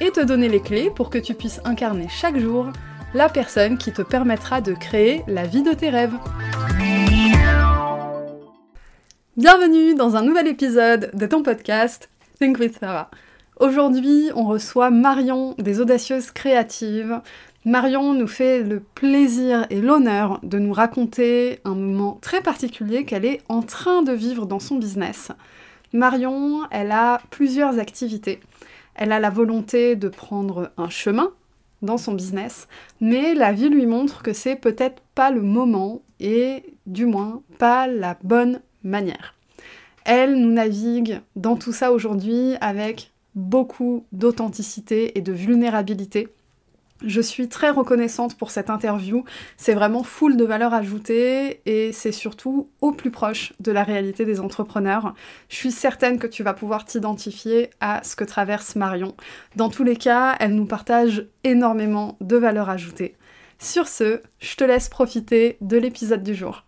et te donner les clés pour que tu puisses incarner chaque jour la personne qui te permettra de créer la vie de tes rêves. Bienvenue dans un nouvel épisode de ton podcast Think with Sarah. Aujourd'hui, on reçoit Marion des Audacieuses Créatives. Marion nous fait le plaisir et l'honneur de nous raconter un moment très particulier qu'elle est en train de vivre dans son business. Marion, elle a plusieurs activités. Elle a la volonté de prendre un chemin dans son business, mais la vie lui montre que c'est peut-être pas le moment et du moins pas la bonne manière. Elle nous navigue dans tout ça aujourd'hui avec beaucoup d'authenticité et de vulnérabilité. Je suis très reconnaissante pour cette interview. C'est vraiment full de valeur ajoutée et c'est surtout au plus proche de la réalité des entrepreneurs. Je suis certaine que tu vas pouvoir t'identifier à ce que traverse Marion. Dans tous les cas, elle nous partage énormément de valeur ajoutée. Sur ce, je te laisse profiter de l'épisode du jour.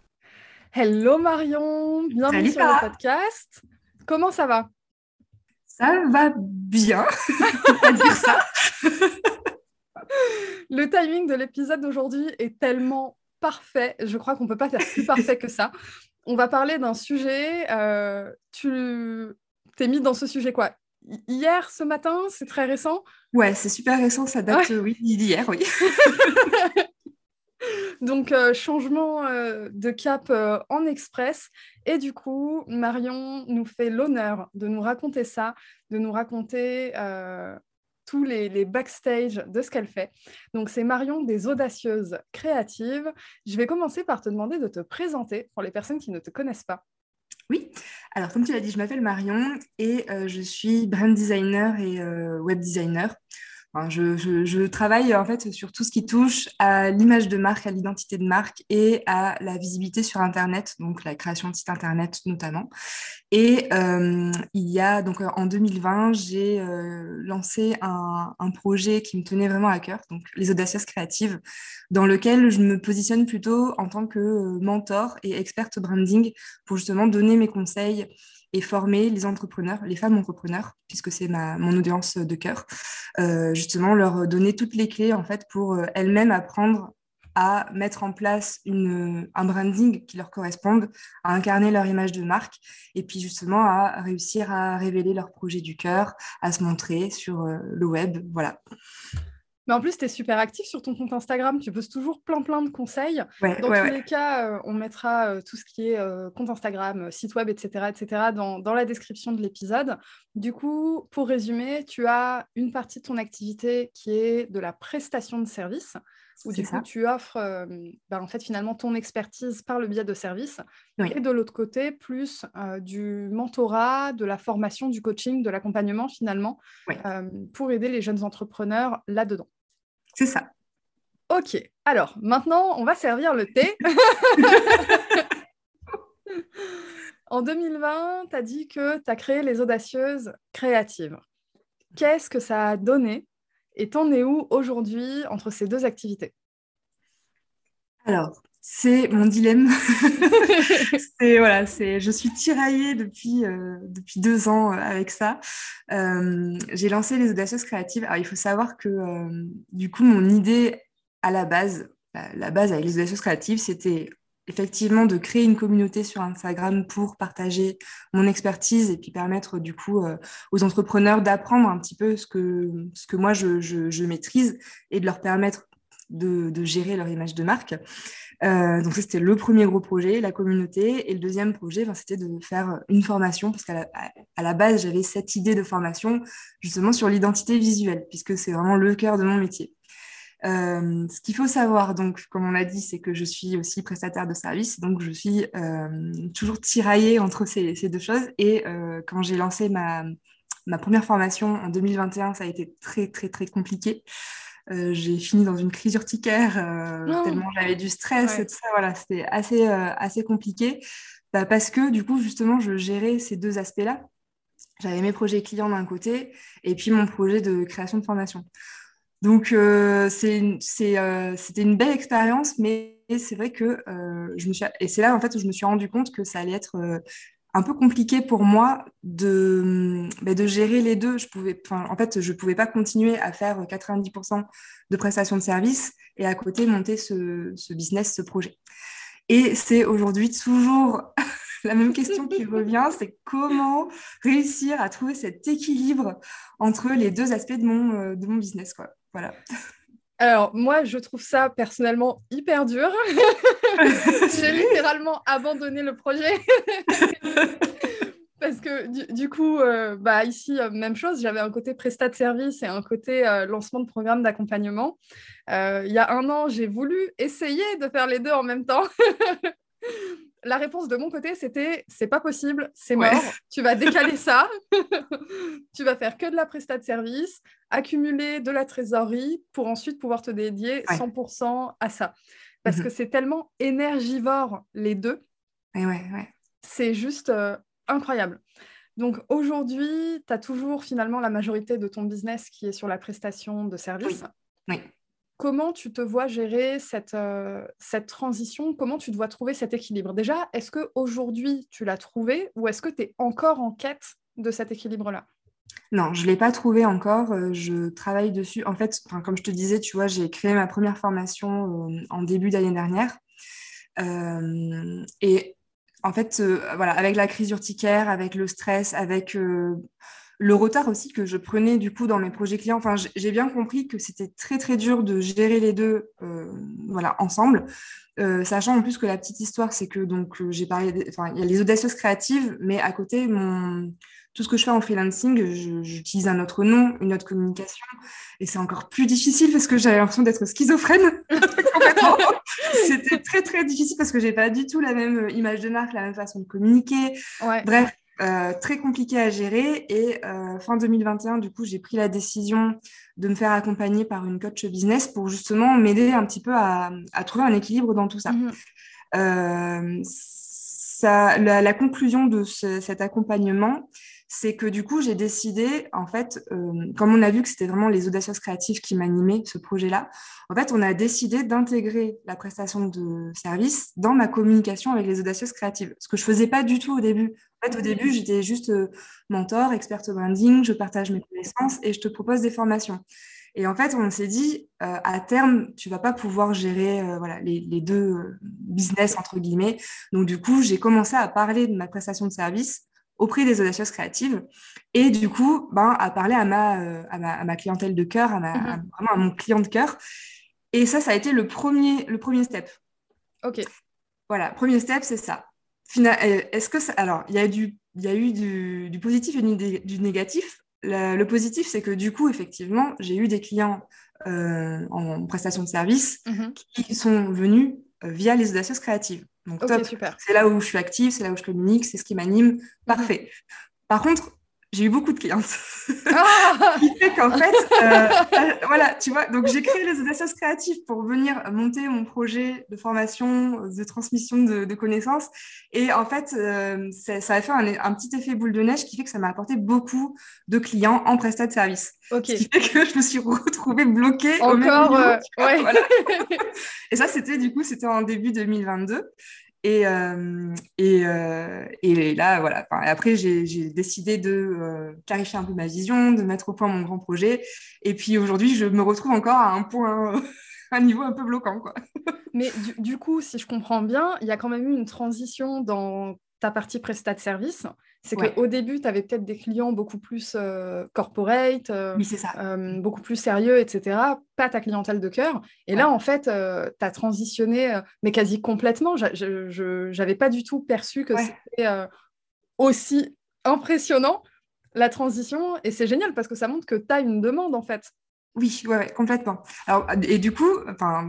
Hello Marion, bienvenue sur le podcast. Comment ça va? Ça va bien, on va dire ça. Le timing de l'épisode d'aujourd'hui est tellement parfait. Je crois qu'on ne peut pas faire plus parfait que ça. On va parler d'un sujet. Euh, tu t'es mis dans ce sujet quoi? Hier, ce matin, c'est très récent? Ouais, c'est super récent. Ça date, oui, d'hier, oui. Donc, euh, changement euh, de cap en express. Et du coup, Marion nous fait l'honneur de nous raconter ça, de nous raconter tous les, les backstage de ce qu'elle fait. Donc c'est Marion des Audacieuses Créatives. Je vais commencer par te demander de te présenter pour les personnes qui ne te connaissent pas. Oui, alors comme tu l'as dit, je m'appelle Marion et euh, je suis brand designer et euh, web designer je, travaille en fait sur tout ce qui touche à l'image de marque, à l'identité de marque et à la visibilité sur Internet, donc la création de sites Internet notamment. Et euh, il y a donc en 2020, j'ai euh, lancé un, projet qui me tenait vraiment à cœur, donc les Audacieuses créatives, dans lequel je me positionne plutôt en tant que euh, mentor et experte branding pour justement donner mes conseils et former les entrepreneurs, les femmes entrepreneurs, puisque c'est mon audience de cœur, euh, justement leur donner toutes les clés en fait pour euh, elles-mêmes apprendre à mettre en place une, un branding qui leur corresponde, à incarner leur image de marque et puis justement à réussir à révéler leur projet du cœur, à se montrer sur euh, le web. Voilà. Mais en plus, tu es super actif sur ton compte Instagram. Tu poses toujours plein, plein de conseils. dans tous les cas, euh, on mettra euh, tout ce qui est euh, compte Instagram, site web, etc., etc., dans, dans la description de l'épisode. Du coup, pour résumer, tu as une partie de ton activité qui est de la prestation de services où du coup tu offres euh, bah, en fait finalement ton expertise par le biais de services et de l'autre côté plus euh, du mentorat, de la formation, du coaching, de l'accompagnement finalement euh, pour aider les jeunes entrepreneurs là-dedans. C'est ça. Ok, alors maintenant on va servir le thé. en 2020, tu as dit que tu as créé les audacieuses créatives. Qu'est-ce que ça a donné et t'en es où aujourd'hui entre ces deux activités? Alors, c'est mon dilemme. c'est voilà, c'est je suis tiraillée depuis euh, depuis deux ans euh, avec ça. Euh, j'ai lancé les audacieuses créatives. Alors il faut savoir que du coup mon idée à la base, la base avec les audacieuses créatives, c'était effectivement de créer une communauté sur Instagram pour partager mon expertise et puis permettre du coup euh, aux entrepreneurs d'apprendre un petit peu ce que, ce que moi je, maîtrise et de leur permettre de, gérer leur image de marque. Euh, donc c'était le premier gros projet, la communauté. Et le deuxième projet, c'était de faire une formation, parce qu'à à la base, j'avais cette idée de formation justement sur l'identité visuelle, puisque c'est vraiment le cœur de mon métier. Euh, ce qu'il faut savoir, donc, comme on l'a dit, c'est que je suis aussi prestataire de service, donc je suis euh, toujours tiraillée entre ces, ces, deux choses. Et euh, quand j'ai lancé ma, ma première formation en 2021, ça a été très, très, très compliqué. j'ai fini dans une crise urticaire tellement j'avais du stress et tout ça. Voilà, c'était assez, assez compliqué. Bah, parce que du coup, justement, je gérais ces deux aspects-là. J'avais mes projets clients d'un côté et puis mon projet de création de formation. Donc, euh, euh, c'était une belle expérience, mais c'est vrai que euh, je me suis... Et c'est là, en fait, où je me suis rendu compte que ça allait être un peu compliqué pour moi de, bah, de gérer les deux. Je pouvais, en fait, je ne pouvais pas continuer à faire 90% de prestations de services et à côté monter ce, business, ce projet. Et c'est aujourd'hui toujours la même question qui revient, c'est comment réussir à trouver cet équilibre entre les deux aspects de mon, de mon business. Quoi. Voilà. Alors, moi, je trouve ça personnellement hyper dur. J'ai littéralement abandonné le projet. Parce que du, coup, euh, bah, ici, euh, même chose, j'avais un côté prestat de service et un côté lancement de programme d'accompagnement. il y a un an, j'ai voulu essayer de faire les deux en même temps la réponse de mon côté, c'était c'est pas possible, c'est mort, tu vas décaler ça, tu vas faire que de la prestat de service, accumuler de la trésorerie pour ensuite pouvoir te dédier 100% à ça. Parce mhm. que c'est tellement énergivore les deux. c'est juste euh, incroyable. Donc aujourd'hui, tu as toujours finalement la majorité de ton business qui est sur la prestation de service. oui. Comment tu te vois gérer cette, euh, cette transition? Comment tu dois trouver cet équilibre? Déjà, est-ce qu'aujourd'hui, tu l'as trouvé ou est-ce que tu es encore en quête de cet équilibre-là? Non, je ne l'ai pas trouvé encore. Euh, je travaille dessus. En fait, comme je te disais, tu vois, j'ai créé ma première formation euh, en début d'année dernière. et en fait, voilà, avec la crise urticaire, avec le stress, avec le retard aussi que je prenais du coup dans mes projets clients. Enfin, j'ai bien compris que c'était très très dur de gérer les deux, euh, voilà, ensemble. Euh, sachant en plus que la petite histoire, c'est que donc euh, j'ai parlé, enfin, il y a les audacieuses créatives, mais à côté, mon tout ce que je fais en freelancing, j'utilise un autre nom, une autre communication, et c'est encore plus difficile parce que j'avais l'impression d'être schizophrène. C'était très très difficile parce que j'ai pas du tout la même image de marque, la même façon de communiquer. Bref, euh, très compliqué à gérer. Et euh, fin 2021, du coup, j'ai pris la décision de me faire accompagner par une coach business pour justement m'aider un petit peu à, trouver un équilibre dans tout ça. Mhm. Euh, ça la, conclusion de cet accompagnement, c'est que du coup, j'ai décidé, en fait, comme on a vu que c'était vraiment les audacieuses créatives qui m'animaient ce projet-là, en fait, on a décidé d'intégrer la prestation de service dans ma communication avec les audacieuses créatives, ce que je faisais pas du tout au début. En fait, au début, j'étais juste euh, mentor, experte branding, je partage mes connaissances et je te propose des formations. Et en fait, on s'est dit, euh, à terme, tu vas pas pouvoir gérer euh, voilà, les, deux business, entre guillemets. Donc, du coup, j'ai commencé à parler de ma prestation de service auprès des audacieuses créatives et du coup, ben, à parler à ma, à ma, clientèle de cœur, à, ma, mm-hmm. vraiment à mon client de cœur. Et ça, ça a été le premier, le premier step. OK. Voilà, premier step, c'est ça. Euh, est-ce que ça... alors il y a du il y a eu du, positif et du, négatif. Le, positif, c'est que du coup, effectivement, j'ai eu des clients euh, en prestation de service mhm. qui sont venus euh, via les audacieuses créatives. Donc. C'est là où je suis active, c'est là où je communique, c'est ce qui m'anime. Parfait. Par contre, j'ai eu beaucoup de clientes. Ah qui fait qu'en fait, euh, euh, voilà, tu vois, donc j'ai créé les audacieuses créatives pour venir monter mon projet de formation, de transmission de, connaissances. Et en fait, euh, ça a fait un, petit effet boule de neige qui fait que ça m'a apporté beaucoup de clients en prestat de service. Ce qui fait que je me suis retrouvée bloquée Encore, au même niveau, Et ça, c'était du coup, c'était en début 2022. Et, euh, et, euh, et, là, voilà. après, j'ai décidé de euh, clarifier un peu ma vision, de mettre au point mon grand projet. Et puis aujourd'hui, je me retrouve encore à un point, un niveau un peu bloquant. Quoi. Mais du, du, coup, si je comprends bien, il y a quand même eu une transition dans ta partie prestat de service. C'est qu'au début, tu avais peut-être des clients beaucoup plus euh, corporate, euh, ça. Euh, beaucoup plus sérieux, etc. Pas ta clientèle de cœur. Et là, en fait, tu as transitionné, mais quasi complètement. Je n'avais pas du tout perçu que c'était aussi impressionnant, la transition. Et c'est génial parce que ça montre que tu as une demande, en fait. Oui, ouais, complètement. Alors, et du coup,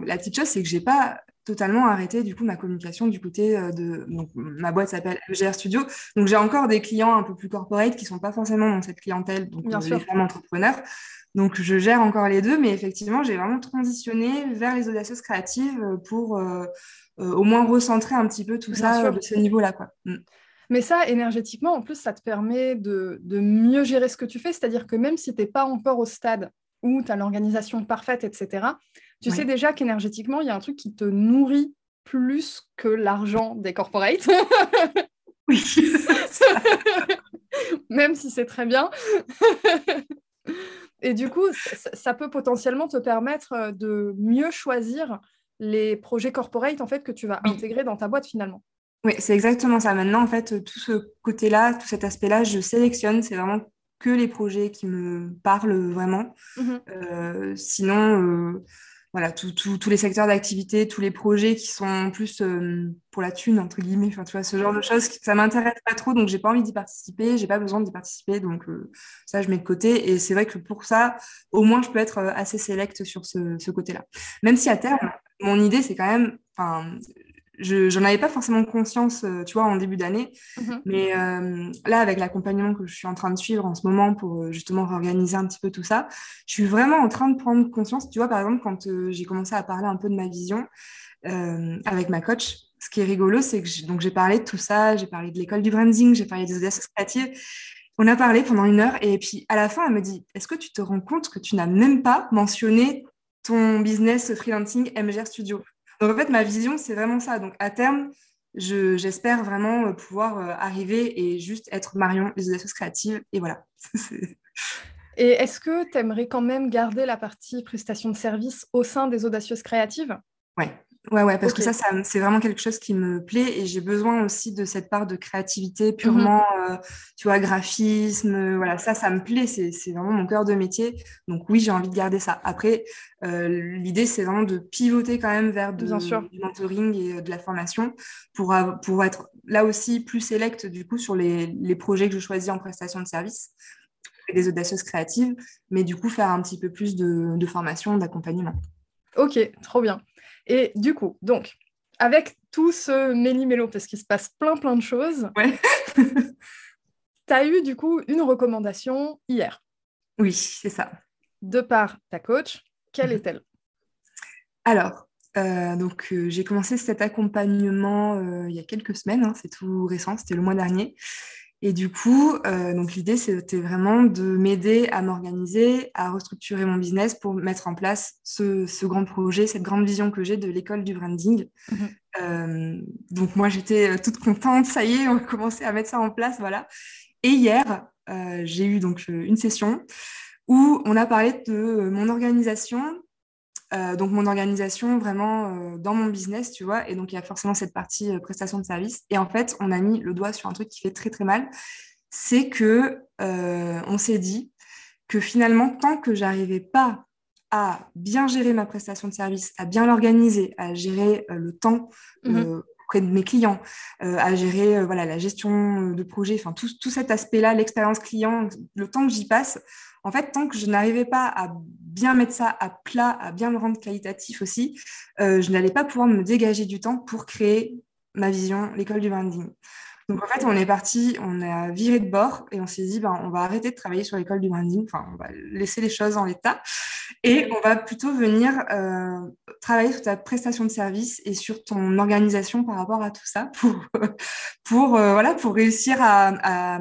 la petite chose, c'est que j'ai pas totalement arrêté du coup ma communication du côté de donc ma boîte s'appelle MGR Studio donc j'ai encore des clients un peu plus corporate qui sont pas forcément dans cette clientèle donc Bien sûr. les femmes entrepreneurs donc je gère encore les deux mais effectivement j'ai vraiment transitionné vers les audacieuses créatives pour au moins recentrer un petit peu tout Bien ça sûr. de ce niveau là quoi Mm. Mais ça, énergétiquement, en plus, ça te permet de, de mieux gérer ce que tu fais. C'est-à-dire que même si tu n'es pas encore au stade où tu as l'organisation parfaite, etc., tu Ouais. sais déjà qu'énergétiquement, il y a un truc qui te nourrit plus que l'argent des corporates, oui même si c'est très bien. Et du coup, ça, ça peut potentiellement te permettre euh, de mieux choisir les projets corporate en fait, que tu vas Oui. intégrer dans ta boîte finalement. Oui, c'est exactement ça. Maintenant, en fait, tout ce côté-là, tout cet aspect-là, je sélectionne. C'est vraiment que les projets qui me parlent vraiment. Mhm. Euh, sinon, euh, voilà, tous les secteurs d'activité, tous les projets qui sont plus euh, pour la thune, entre guillemets, enfin, tu vois, ce genre de choses, ça m'intéresse pas trop, donc j'ai pas envie d'y participer, j'ai pas besoin d'y participer, donc euh, ça, je mets de côté. Et c'est vrai que pour ça, au moins, je peux être euh, assez sélecte sur ce, ce côté-là. Même si à terme, mon idée, c'est quand même, je, j'en avais pas forcément conscience, euh, tu vois, en début d'année, Mhm. mais euh, là, avec l'accompagnement que je suis en train de suivre en ce moment pour euh, justement réorganiser un petit peu tout ça, je suis vraiment en train de prendre conscience. Tu vois, par exemple, quand euh, j'ai commencé à parler un peu de ma vision euh, avec ma coach, ce qui est rigolo, c'est que j'ai- donc j'ai parlé de tout ça, j'ai parlé de l'école du branding, j'ai parlé des audaces créatives. On a parlé pendant une heure et puis à la fin, elle me dit, est-ce que tu te rends compte que tu n'as même pas mentionné ton business freelancing MGR Studio? Donc en fait, ma vision, c'est vraiment ça. Donc à terme, je- j'espère vraiment euh, pouvoir euh, arriver et juste être Marion, les audacieuses créatives. Et voilà. Et est-ce que tu aimerais quand même garder la partie prestation de service au sein des audacieuses créatives? Ouais. Ouais, ouais, parce que ça, c'est vraiment quelque chose qui me plaît et j'ai besoin aussi de cette part de créativité purement, euh, tu vois, graphisme, euh, voilà, ça, ça me plaît, c'est, c'est vraiment mon cœur de métier. Donc oui, j'ai envie de garder ça. Après, euh, l'idée, c'est vraiment de pivoter quand même vers de- Bien sûr. du mentoring et de la formation pour, être là aussi plus sélect du coup sur les, les projets que je choisis en prestation de service et des audacieuses créatives, mais du coup faire un petit peu plus de, de formation, d'accompagnement. Ok, trop bien. Et du coup, donc, avec tout ce méli-mélo, parce qu'il se passe plein plein de choses, Ouais. tu as eu du coup une recommandation hier oui, c'est ça. de par ta coach. Quelle Mhm. est-elle? Alors, euh, donc euh, j'ai commencé cet accompagnement euh, il y a quelques semaines, hein, c'est tout récent, c'était le mois dernier. Et du coup, euh, donc l'idée c'était vraiment de m'aider à m'organiser, à restructurer mon business pour mettre en place ce, ce grand projet, cette grande vision que j'ai de l'école du branding. Mhm. Euh, donc moi j'étais euh, toute contente, ça y est, on a commencé à mettre ça en place, voilà. Et hier, euh, j'ai eu donc une session où on a parlé de mon organisation euh, donc mon organisation vraiment euh, dans mon business, tu vois, et donc il y a forcément cette partie euh, prestation de service. Et en fait, on a mis le doigt sur un truc qui fait très très mal, c'est que on s'est dit que finalement, tant que j'arrivais pas à bien gérer ma prestation de service, à bien l'organiser, à gérer le temps euh, auprès de mes clients, euh, à gérer euh, voilà la gestion de projet, enfin tout, tout cet aspect-là, l'expérience client, le temps que j'y passe, en fait, tant que je n'arrivais pas à bien mettre ça à plat, à bien le rendre qualitatif aussi, euh, je n'allais pas pouvoir me dégager du temps pour créer ma vision, l'école du branding. Donc en fait, on est parti, on a viré de bord et on s'est dit, ben, on va arrêter de travailler sur l'école du branding, on va laisser les choses en l'état et on va plutôt venir euh, travailler sur ta prestation de service et sur ton organisation par rapport à tout ça euh, pour réussir à,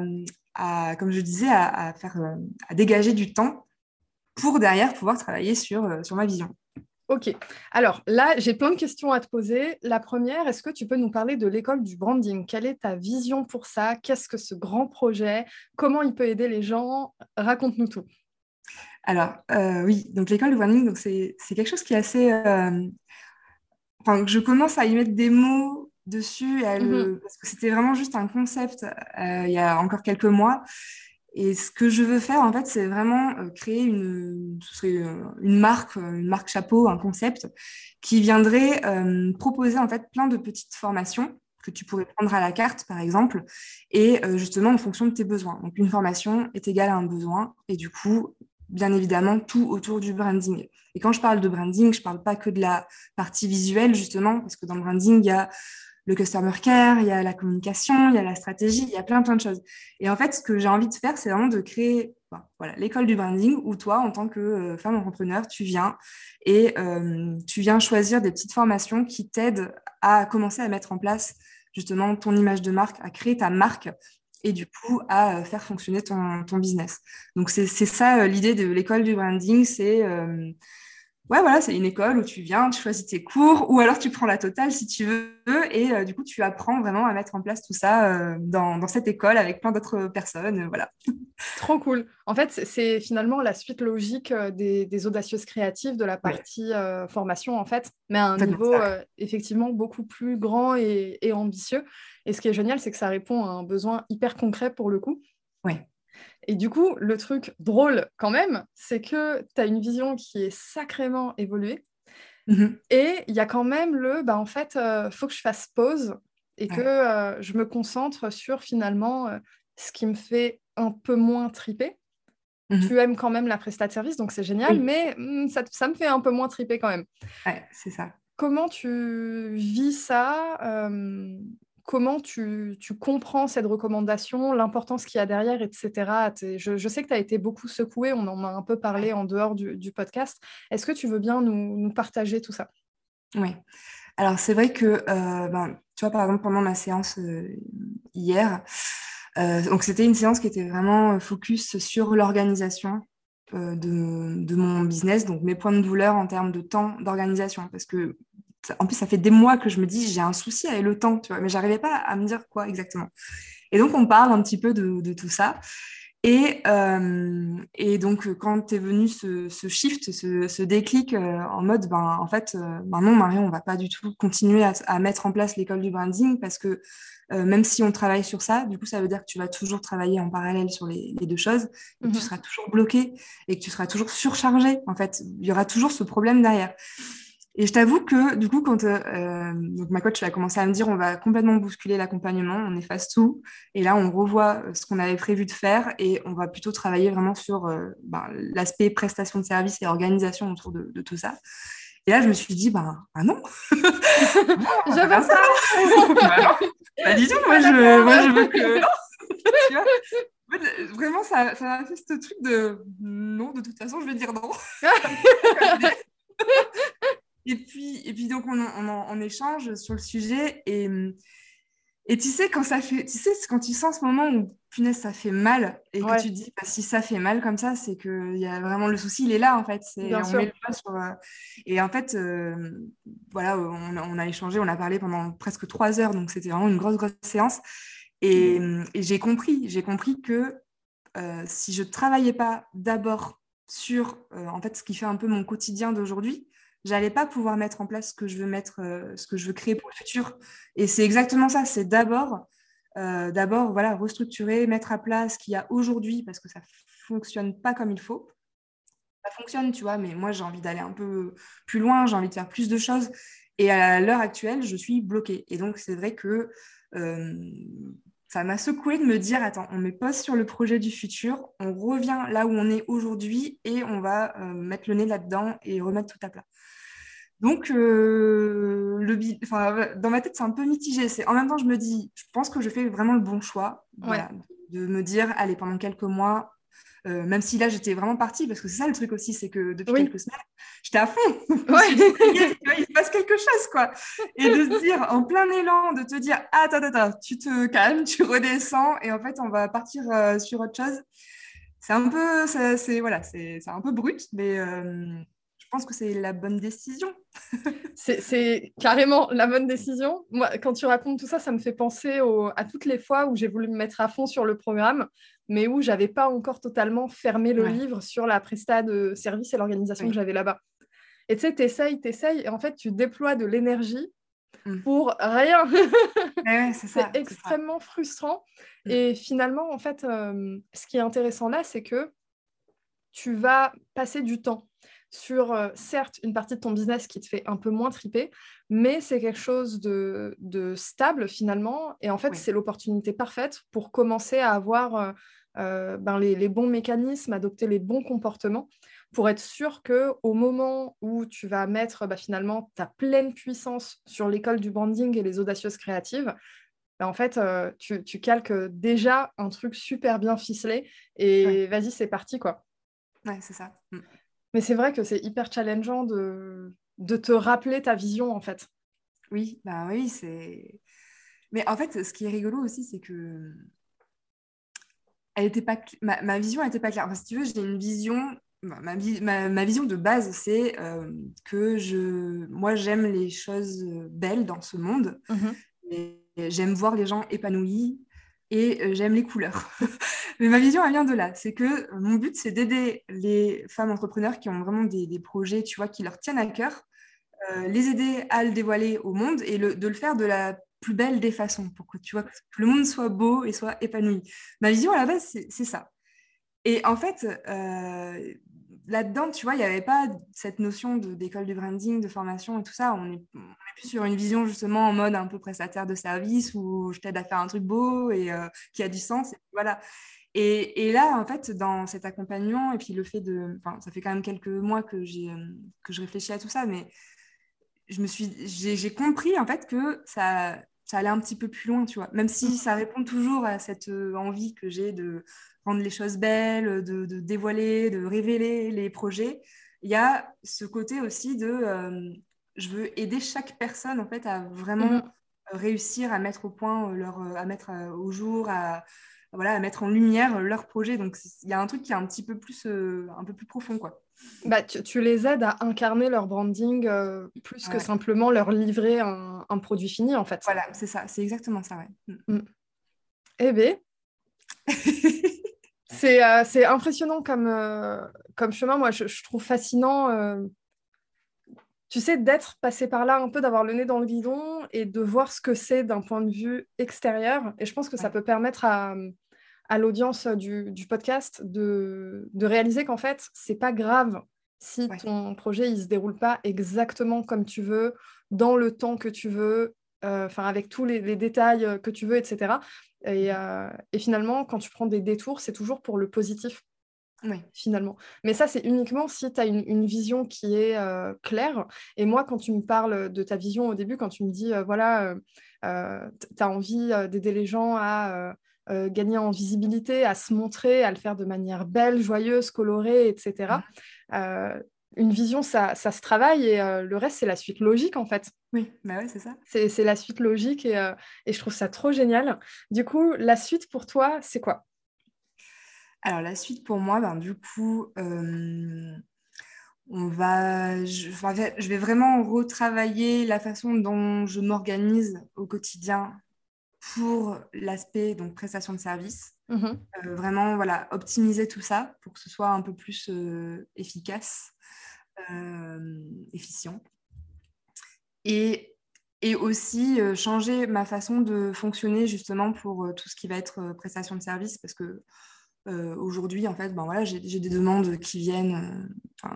comme je disais, à, faire, euh, à dégager du temps pour derrière pouvoir travailler sur ma vision. Ok. Alors là, j'ai plein de questions à te poser. La première, est-ce que tu peux nous parler de l'école du branding? Quelle est ta vision pour ça? Qu'est-ce que ce grand projet? Comment il peut aider les gens? Raconte-nous tout. Alors, euh, oui, donc l'école du branding, donc c'est c'est quelque chose qui est assez... euh, Enfin, je commence à y mettre des mots dessus, le- parce que c'était vraiment juste un concept euh, il y a encore quelques mois. Et ce que je veux faire, en fait, c'est vraiment euh, créer une, euh, marque, euh, une marque chapeau, un concept qui viendrait proposer en fait plein de petites formations que tu pourrais prendre à la carte, par exemple, et justement en fonction de tes besoins. Donc, une formation est égale à un besoin, et du coup, bien évidemment tout autour du branding. Et quand je parle de branding, je ne parle pas que de la partie visuelle, justement, parce que dans le branding, il y a le customer care, il y a la communication, il y a la stratégie, il y a plein, plein de choses. Et en fait, ce que j'ai envie de faire, c'est vraiment de créer voilà, l'école du branding où toi, en tant que euh, femme entrepreneur, tu viens et euh, tu viens choisir des petites formations qui t'aident à commencer à mettre en place justement ton image de marque, à créer ta marque et du coup à euh, faire fonctionner ton, ton business. Donc c'est ça l'idée de l'école du branding, c'est ouais, voilà, c'est une école où tu viens, tu choisis tes cours, ou alors tu prends la totale si tu veux, et euh, du coup, tu apprends vraiment à mettre en place tout ça euh, dans, dans, cette école avec plein d'autres personnes. Euh, voilà. Trop cool. En fait, c'est finalement la suite logique des, des audacieuses créatives de la partie formation, en fait, mais à un niveau effectivement beaucoup plus grand et, et ambitieux. Et ce qui est génial, c'est que ça répond à un besoin hyper concret pour le coup. Oui. Et du coup, le truc drôle quand même, c'est que tu as une vision qui est sacrément évoluée. Mm-hmm. Et il y a quand même le, bah, en fait, il euh, faut que je fasse pause et que euh, je me concentre sur finalement euh, ce qui me fait un peu moins triper. Mm-hmm. Tu aimes quand même la prestat de service, donc c'est génial, mais mm, ça, ça, me fait un peu moins triper quand même. Ouais, c'est ça. Comment tu vis ça comment tu, comprends cette recommandation, l'importance qu'il y a derrière, etc. Je, sais que tu as été beaucoup secoué, on en a un peu parlé en dehors du, podcast. Est-ce que tu veux bien nous, partager tout ça? Oui. Alors, c'est vrai que, euh, ben, tu vois, par exemple, pendant ma séance euh, hier, euh, donc c'était une séance qui était vraiment focus sur l'organisation de, de, mon business, donc mes points de douleur en termes de temps d'organisation. Parce que en plus, ça fait des mois que je me dis, j'ai un souci avec le temps, tu vois, mais j'arrivais pas à me dire quoi exactement. Et donc, on parle un petit peu de, tout ça. Et, euh, et, donc, quand tu es venu ce, shift, ce, déclic euh, en mode, ben, en fait, euh, ben non, Marion, on va pas du tout continuer à, mettre en place l'école du branding parce que même si on travaille sur ça, du coup, ça veut dire que tu vas toujours travailler en parallèle sur les, deux choses, et que tu mhm. seras toujours bloqué et que tu seras toujours surchargé. En fait, il y aura toujours ce problème derrière. Et je t'avoue que du coup, quand euh, euh, donc ma coach a commencé à me dire on va complètement bousculer l'accompagnement, on efface tout, et là on revoit euh, ce qu'on avait prévu de faire et on va plutôt travailler vraiment sur ben, l'aspect prestation de service et organisation autour de, tout ça. Et là, je me suis dit, ben, ah non, je veux ça. bah, pas du tout, moi je, moi, je veux que. Non. tu vois vraiment, ça m'a fait ce truc de non, de toute façon, je vais dire non. Et puis, et puis donc, on, on, échange sur le sujet. Et, et tu sais, quand ça fait, tu sais, quand tu sens ce moment où, punaise, ça fait mal, et que tu dis, bah, si ça fait mal comme ça, c'est qu'il y a vraiment le souci, il est là, en fait. C'est, on met le sur, euh, et en fait, euh, voilà, on, on, a échangé, on a parlé pendant presque trois heures, donc c'était vraiment une grosse, grosse séance. Et, et j'ai compris, j'ai compris que euh, si je travaillais pas d'abord sur en fait ce qui fait un peu mon quotidien d'aujourd'hui, j'allais pas pouvoir mettre en place ce que je veux mettre, euh, ce que je veux créer pour le futur. Et c'est exactement ça. C'est d'abord, euh, d'abord, voilà, restructurer, mettre à place ce qu'il y a aujourd'hui parce que ça fonctionne pas comme il faut. Ça fonctionne, tu vois, mais moi j'ai envie d'aller un peu plus loin, j'ai envie de faire plus de choses. Et à l'heure actuelle, je suis bloquée. Et donc c'est vrai que euh, ça m'a secoué de me dire attends, on met pause sur le projet du futur, on revient là où on est aujourd'hui et on va mettre le nez là-dedans et remettre tout à plat. Donc, euh, le, enfin, dans ma tête, c'est un peu mitigé. C'est en même temps, je me dis, je pense que je fais vraiment le bon choix de me dire, allez, pendant quelques mois, euh, même si là, j'étais vraiment partie, parce que c'est ça le truc aussi, c'est que depuis quelques semaines, j'étais à fond. il se passe quelque chose, quoi. Et de se dire, en plein élan, de te dire, attends, attends, tu te calmes, tu redescends, et en fait, on va partir euh, sur autre chose. C'est un peu, c'est voilà, c'est un peu brut, mais pense que c'est la bonne décision. c'est carrément la bonne décision. Moi, quand tu racontes tout ça, ça me fait penser à toutes les fois où j'ai voulu me mettre à fond sur le programme, mais où j'avais pas encore totalement fermé le livre sur la presta de service et l'organisation que j'avais là-bas. Et tu sais, t'essayes, t'essayes, et en fait, tu déploies de l'énergie mmh. pour rien. c'est extrêmement frustrant. Mmh. Et finalement, en fait, euh, ce qui est intéressant là, c'est que tu vas passer du temps sur, euh, certes, une partie de ton business qui te fait un peu moins triper, mais c'est quelque chose de, stable finalement. Et en fait, c'est l'opportunité parfaite pour commencer à avoir euh, ben, les, bons mécanismes, adopter les bons comportements pour être sûr que au moment où tu vas mettre bah, finalement ta pleine puissance sur l'école du branding et les audacieuses créatives, bah, en fait, tu, tu, calques déjà un truc super bien ficelé et vas-y, c'est parti, quoi. Ouais, c'est ça. Mm. Mais c'est vrai que c'est hyper challengeant de, de te rappeler ta vision, en fait. Oui, bah oui, c'est. Mais en fait, ce qui est rigolo aussi, c'est que elle était pas ma, ma vision n'était pas claire. Enfin, si tu veux, j'ai une vision. Ma, ma, ma, vision de base, c'est euh, que je, moi, j'aime les choses belles dans ce monde. Mm-hmm. J'aime voir les gens épanouis euh, j'aime les couleurs. Mais ma vision, elle vient de là. C'est que mon but, c'est d'aider les femmes entrepreneurs qui ont vraiment des, projets, tu vois, qui leur tiennent à cœur, euh, les aider à le dévoiler au monde et de le faire de la plus belle des façons pour que, tu vois, que le monde soit beau et soit épanoui. Ma vision, à la base, c'est ça. Et en fait, euh, là-dedans, tu vois, il n'y avait pas cette notion d'école du branding, de formation et tout ça. On est, plus sur une vision justement en mode un peu prestataire de service où je t'aide à faire un truc beau et euh, qui a du sens. Et voilà. Et, là, en fait, dans cet accompagnement, et puis le fait de. Enfin, ça fait quand même quelques mois que, que je réfléchis à tout ça, mais je me suis, j'ai compris en fait que ça, ça allait un petit peu plus loin, tu vois. Même si ça répond toujours à cette euh, envie que j'ai de rendre les choses belles, de, dévoiler, de révéler les projets, il y a ce côté aussi de euh, je veux aider chaque personne en fait à vraiment mhm. réussir à mettre au point euh, leur à mettre au jour à voilà à mettre en lumière leur projet. Donc il y a un truc qui est un petit peu plus un peu plus profond quoi. Bah, tu, les aides à incarner leur branding plus que simplement leur livrer un, un, produit fini en fait. Voilà c'est ça c'est exactement ça ouais. Mm. Mm. eh bien Euh, c'est impressionnant comme, euh, comme chemin. Moi, je, trouve fascinant, euh, tu sais, d'être passé par là un peu, d'avoir le nez dans le guidon et de voir ce que c'est d'un point de vue extérieur. Et je pense que ça peut permettre à, à l'audience du, du, podcast de, de réaliser qu'en fait, c'est pas grave si ton projet il se déroule pas exactement comme tu veux, dans le temps que tu veux, enfin avec tous les, les, détails que tu veux, etc. Euh, et, finalement, quand tu prends des détours, c'est toujours pour le positif. Oui. Finalement. Mais ça, c'est uniquement si tu as une, vision qui est euh, claire. Et moi, quand tu me parles de ta vision au début, quand tu me dis, euh, voilà, tu as envie d'aider les gens à gagner en visibilité, à se montrer, à le faire de manière belle, joyeuse, colorée, etc une vision, ça, ça, se travaille et euh, le reste, c'est la suite logique en fait. Oui, bah ouais, c'est ça. C'est la suite logique et, euh, et, je trouve ça trop génial. Du coup, la suite pour toi, c'est quoi? Alors, la suite pour moi, ben, du coup, euh, on va, je, je, vais vraiment retravailler la façon dont je m'organise au quotidien pour l'aspect donc prestation de service. Mmh vraiment, voilà, optimiser tout ça pour que ce soit un peu plus efficace euh, efficient. Et, et aussi euh, changer ma façon de fonctionner justement pour euh, tout ce qui va être prestation de service parce que aujourd'hui, en fait, ben voilà, j'ai des demandes qui viennent,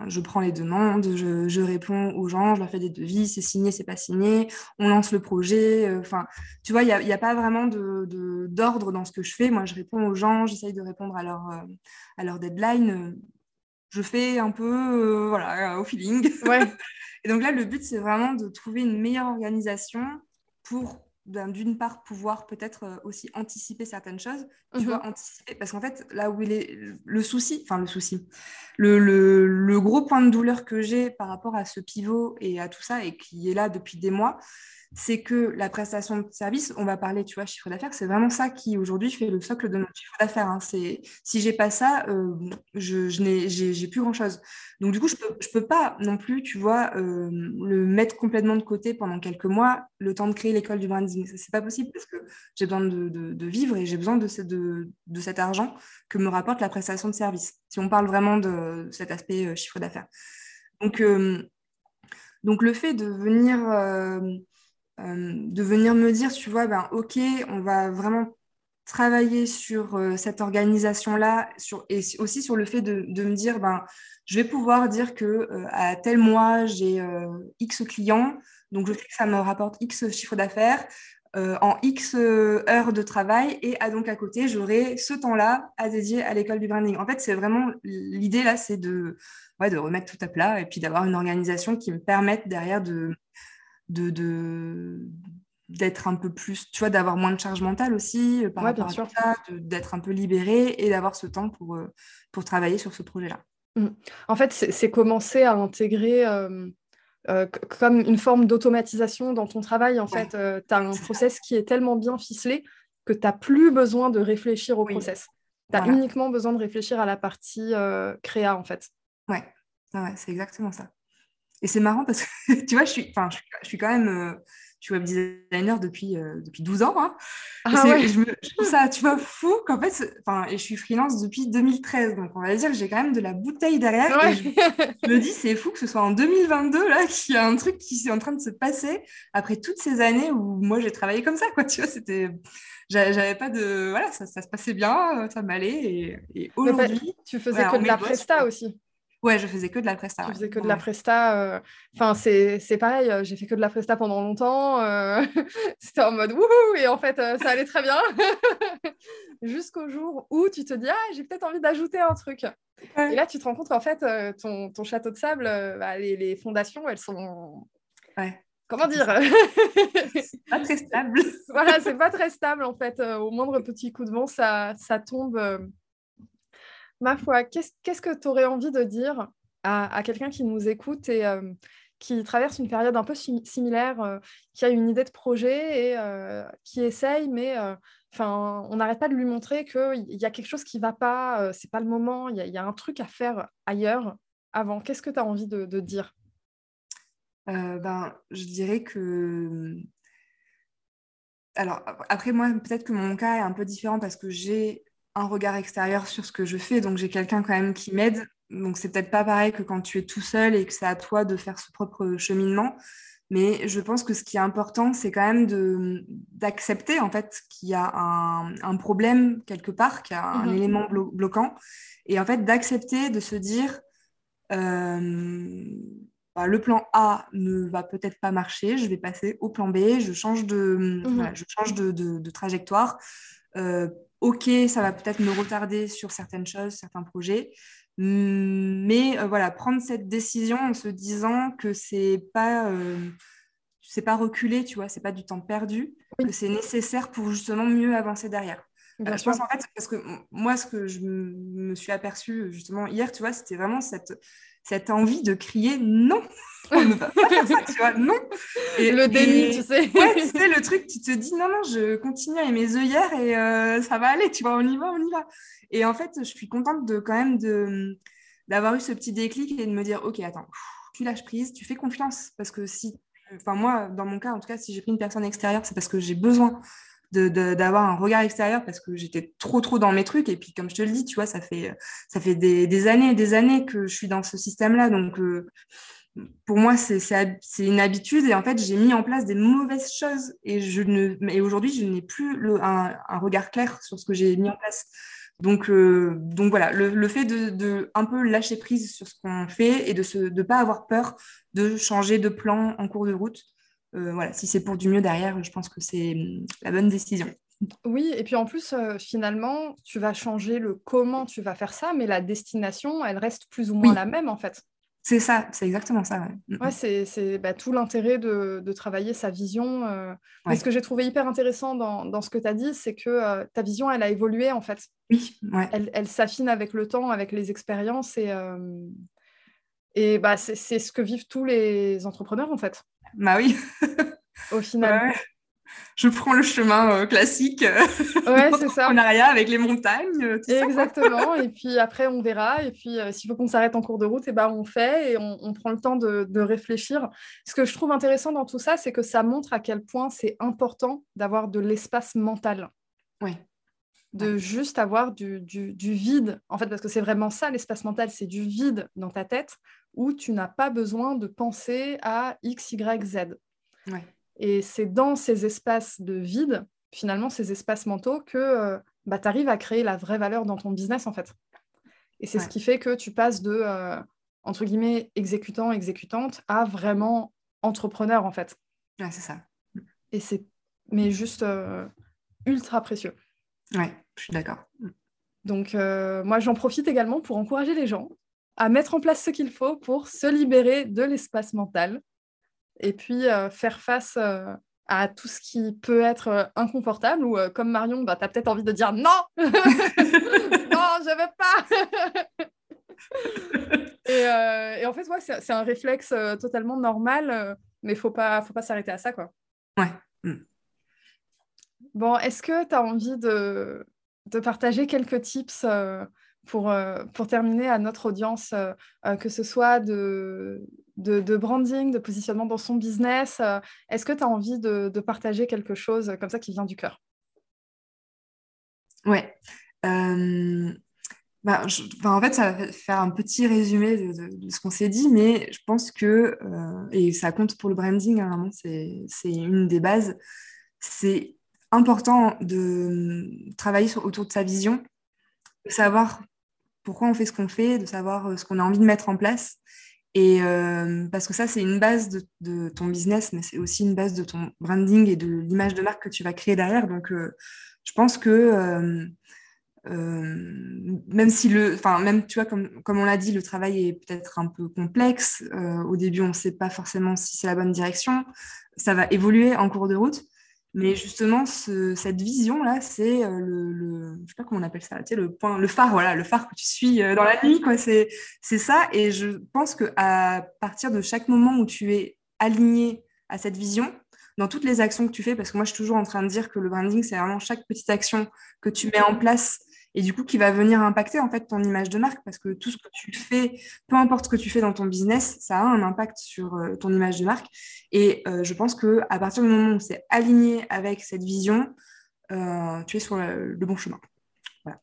je prends les demandes, je, je, réponds aux gens, je leur fais des devis, c'est signé, c'est pas signé, on lance le projet. Enfin, tu vois, il n'y a, a, pas vraiment d'ordre de, dans ce que je fais. Moi, je réponds aux gens, j'essaye de répondre à leur, à leur deadline je fais un peu euh, voilà, au feeling. Ouais. et donc là, le but, c'est vraiment de trouver une meilleure organisation pour d'une part pouvoir peut-être euh, aussi anticiper certaines choses, tu vois, mhm. anticiper, parce qu'en fait, là où il est le souci, enfin le souci, le, le, le gros point de douleur que j'ai par rapport à ce pivot et à tout ça, et qui est là depuis des mois, c'est que la prestation de service, on va parler, tu vois, chiffre d'affaires, c'est vraiment ça qui aujourd'hui fait le socle de notre chiffre d'affaires. Hein. C'est si j'ai pas ça, euh, je, je n'ai plus grand chose. Donc du coup, je peux je peux pas non plus, tu vois, euh, le mettre complètement de côté pendant quelques mois, le temps de créer l'école du branding. C'est pas possible parce que j'ai besoin de, de, vivre et j'ai besoin de, de, de cet argent que me rapporte la prestation de service. Si on parle vraiment de cet aspect euh, chiffre d'affaires. Donc donc le fait de venir de venir me dire, tu vois, ben, ok, on va vraiment travailler sur euh, cette organisation-là et aussi sur le fait de, me dire, ben, je vais pouvoir dire que euh, à tel mois, j'ai X clients, donc je sais que ça me rapporte X chiffre d'affaires. en X heures de travail et à donc à côté, j'aurai ce temps-là à dédier à l'école du branding. En fait, c'est vraiment l'idée là, c'est de remettre tout à plat et puis d'avoir une organisation qui me permette derrière de, de, de d'être un peu plus, tu vois, d'avoir moins de charge mentale aussi par rapport à ça, d'être un peu libéré et d'avoir ce temps pour, pour travailler sur ce projet-là. Mmh. En fait, c'est commencer à intégrer euh, comme une forme d'automatisation dans ton travail. En fait, euh, tu as un process qui est tellement bien ficelé que tu n'as plus besoin de réfléchir au process. Tu as uniquement besoin de réfléchir à la partie euh, créa, en fait. Ouais, ouais c'est exactement ça. Et c'est marrant parce que, tu vois, je suis, je suis quand même je suis web designer depuis, euh, depuis 12 ans. Hein. Ah je, me, trouve ça, tu vois, fou qu'en fait, enfin, et je suis freelance depuis 2013. Donc, on va dire que j'ai quand même de la bouteille derrière. Et je, me dis, c'est fou que ce soit en 2022, là, qu'il y a un truc qui est en train de se passer après toutes ces années où moi, j'ai travaillé comme ça, quoi. Tu vois, c'était. J'avais pas de. Voilà, ça, ça, se passait bien, ça m'allait. Et, et aujourd'hui. Tu faisais que de la presta aussi. Ouais, je faisais que de la presta. Je faisais que de la presta. Euh, enfin, c'est pareil, euh, j'ai fait que de la presta pendant longtemps. Euh, c'était en mode wouhou, et en fait, ça allait très bien. Jusqu'au jour où tu te dis, ah, j'ai peut-être envie d'ajouter un truc. Et là, tu te rends compte qu'en fait, ton, ton, château de sable, bah, les, les, fondations, elles sont. Ouais. Comment dire? Pas très stable. voilà, c'est pas très stable en fait. au moindre petit coup de vent, ça, ça tombe ma foi, qu'est-ce que tu aurais envie de dire à, quelqu'un qui nous écoute et euh, qui traverse une période un peu similaire, euh, qui a une idée de projet et euh, qui essaye, mais enfin, on n'arrête pas de lui montrer qu'il y a quelque chose qui ne va pas, c'est pas le moment, il y, a un truc à faire ailleurs avant. Qu'est-ce que tu as envie de, de dire? Ben, Je dirais que alors après moi peut-être que mon cas est un peu différent parce que j'ai un regard extérieur sur ce que je fais. Donc j'ai quelqu'un quand même qui m'aide. Donc c'est peut-être pas pareil que quand tu es tout seul et que c'est à toi de faire ce propre cheminement. Mais je pense que ce qui est important, c'est quand même d'accepter en fait qu'il y a un, problème quelque part, qu'il y a un mhm. élément bloquant, et en fait d'accepter de se dire euh, bah, le plan A ne va peut-être pas marcher, je vais passer au plan B, je change de, mhm. je change de, trajectoire. Euh, ok, ça va peut-être me retarder sur certaines choses, certains projets, mais euh, voilà, prendre cette décision en se disant que c'est pas euh, c'est pas reculer, tu vois, c'est pas du temps perdu, que c'est nécessaire pour justement mieux avancer derrière. Euh, je pense en fait, parce que moi, ce que je me suis aperçue justement hier, tu vois, c'était vraiment cette, cette envie de crier non, on ne va pas faire ça, tu vois, non. Et, le déni, tu sais. Ouais, tu sais, le truc, tu te dis non, non, je continue avec mes œillères et euh, ça va aller, tu vois, on y va, on y va. Et en fait, je suis contente de quand même de, d'avoir eu ce petit déclic et de me dire, ok, attends, tu lâches prise, tu fais confiance, parce que si, enfin moi, dans mon cas, en tout cas, si j'ai pris une personne extérieure, c'est parce que j'ai besoin d'avoir un regard extérieur parce que j'étais trop trop dans mes trucs. Et puis comme je te le dis tu vois ça fait ça fait des, années et des années que je suis dans ce système là donc euh, pour moi c'est une habitude. Et en fait j'ai mis en place des mauvaises choses. Et je ne et aujourd'hui je n'ai plus le, un, un, regard clair sur ce que j'ai mis en place. Donc euh, donc voilà le, le fait de, de, un peu lâcher prise sur ce qu'on fait et de ne de pas avoir peur de changer de plan en cours de route euh, voilà, si c'est pour du mieux derrière, je pense que c'est hum, la bonne décision. Oui, et puis en plus, euh, finalement, tu vas changer le comment tu vas faire ça, mais la destination, elle reste plus ou moins la même en fait. C'est ça, c'est exactement ça. Ouais, mm, mm. c'est bah, tout l'intérêt de, travailler sa vision. Euh... ce que j'ai trouvé hyper intéressant dans, ce que tu as dit, c'est que ta vision, elle a évolué en fait. Oui, Elle, elle s'affine avec le temps, avec les expériences et, et bah, c'est ce que vivent tous les entrepreneurs en fait. Bah oui. Au final. Je prends le chemin euh, classique. Ouais, c'est ça. rien avec les montagnes. Euh, Exactement. et puis après, on verra. Et puis, euh, s'il faut qu'on s'arrête en cours de route, et eh ben, on fait et on, prend le temps de, réfléchir. Ce que je trouve intéressant dans tout ça, c'est que ça montre à quel point c'est important d'avoir de l'espace mental. Oui. De juste avoir du, du, du, vide. En fait, parce que c'est vraiment ça, l'espace mental, c'est du vide dans ta tête où tu n'as pas besoin de penser à X, Y, Z. Et c'est dans ces espaces de vide, finalement, ces espaces mentaux, que euh, bah, tu arrives à créer la vraie valeur dans ton business, en fait. Et c'est ce qui fait que tu passes de, euh, entre guillemets, exécutant, exécutante, à vraiment entrepreneur, en fait. c'est ça. Et c'est mais juste ultra précieux. Ouais, je suis d'accord. Donc, moi, j'en profite également pour encourager les gens à mettre en place ce qu'il faut pour se libérer de l'espace mental et puis faire face à tout ce qui peut être inconfortable ou comme Marion, bah, tu as peut-être envie de dire non, non, je veux pas. et, en fait, ouais, c'est un réflexe totalement normal, mais faut pas, faut pas s'arrêter à ça. Quoi. Ouais. Mm. Bon, est-ce que tu as envie de, de, partager quelques tips pour, pour terminer à notre audience, que ce soit de, de, branding, de positionnement dans son business Est-ce que tu as envie de, partager quelque chose comme ça qui vient du cœur? Ouais. Bah, en fait, ça va faire un petit résumé de, ce qu'on s'est dit, mais je pense que, euh, et ça compte pour le branding, hein, vraiment, c'est une des bases, c'est important de travailler autour de sa vision, de savoir pourquoi on fait ce qu'on fait, de savoir euh, ce qu'on a envie de mettre en place. Et euh, parce que ça, c'est une base de, ton business, mais c'est aussi une base de ton branding et de l'image de marque que tu vas créer derrière. Donc, je pense que euh, même si le, enfin même tu vois comme, comme on l'a dit, le travail est peut-être un peu complexe. Euh, au début, on ne sait pas forcément si c'est la bonne direction. Ça va évoluer en cours de route. Mais justement, cette vision-là, c'est euh, le, le, je sais pas comment on appelle ça, tu sais, le point, le phare, voilà, le phare que tu suis dans la nuit, quoi. C'est, c'est ça. Et je pense que à partir de chaque moment où tu es aligné à cette vision, dans toutes les actions que tu fais, parce que moi, je suis toujours en train de dire que le branding, c'est vraiment chaque petite action que tu mets en place et du coup qui va venir impacter en fait ton image de marque parce que tout ce que tu fais, peu importe ce que tu fais dans ton business, ça a un impact sur euh, ton image de marque. Et euh, je pense que à partir du moment où c'est aligné avec cette vision, euh, tu es sur le, bon chemin. Voilà.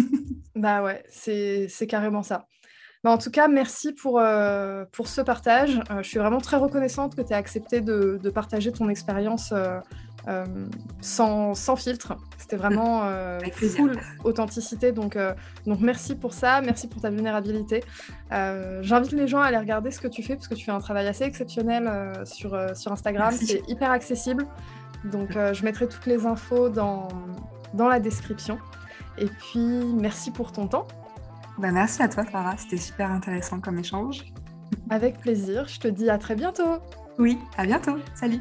bah ouais, c'est carrément ça. Bah, en tout cas, merci pour, pour ce partage. je suis vraiment très reconnaissante que tu aies accepté de, partager ton expérience sans, sans, filtre. C'était vraiment euh, full authenticité. Donc, euh, donc merci pour ça, merci pour ta vulnérabilité. J'invite les gens à aller regarder ce que tu fais parce que tu fais un travail assez exceptionnel sur, sur Instagram. C'est hyper accessible. Donc je mettrai toutes les infos dans, dans la description. Et puis merci pour ton temps. Bah, merci à toi, Farah. C'était super intéressant comme échange. Avec plaisir. Je te dis à très bientôt. Oui, à bientôt. Salut.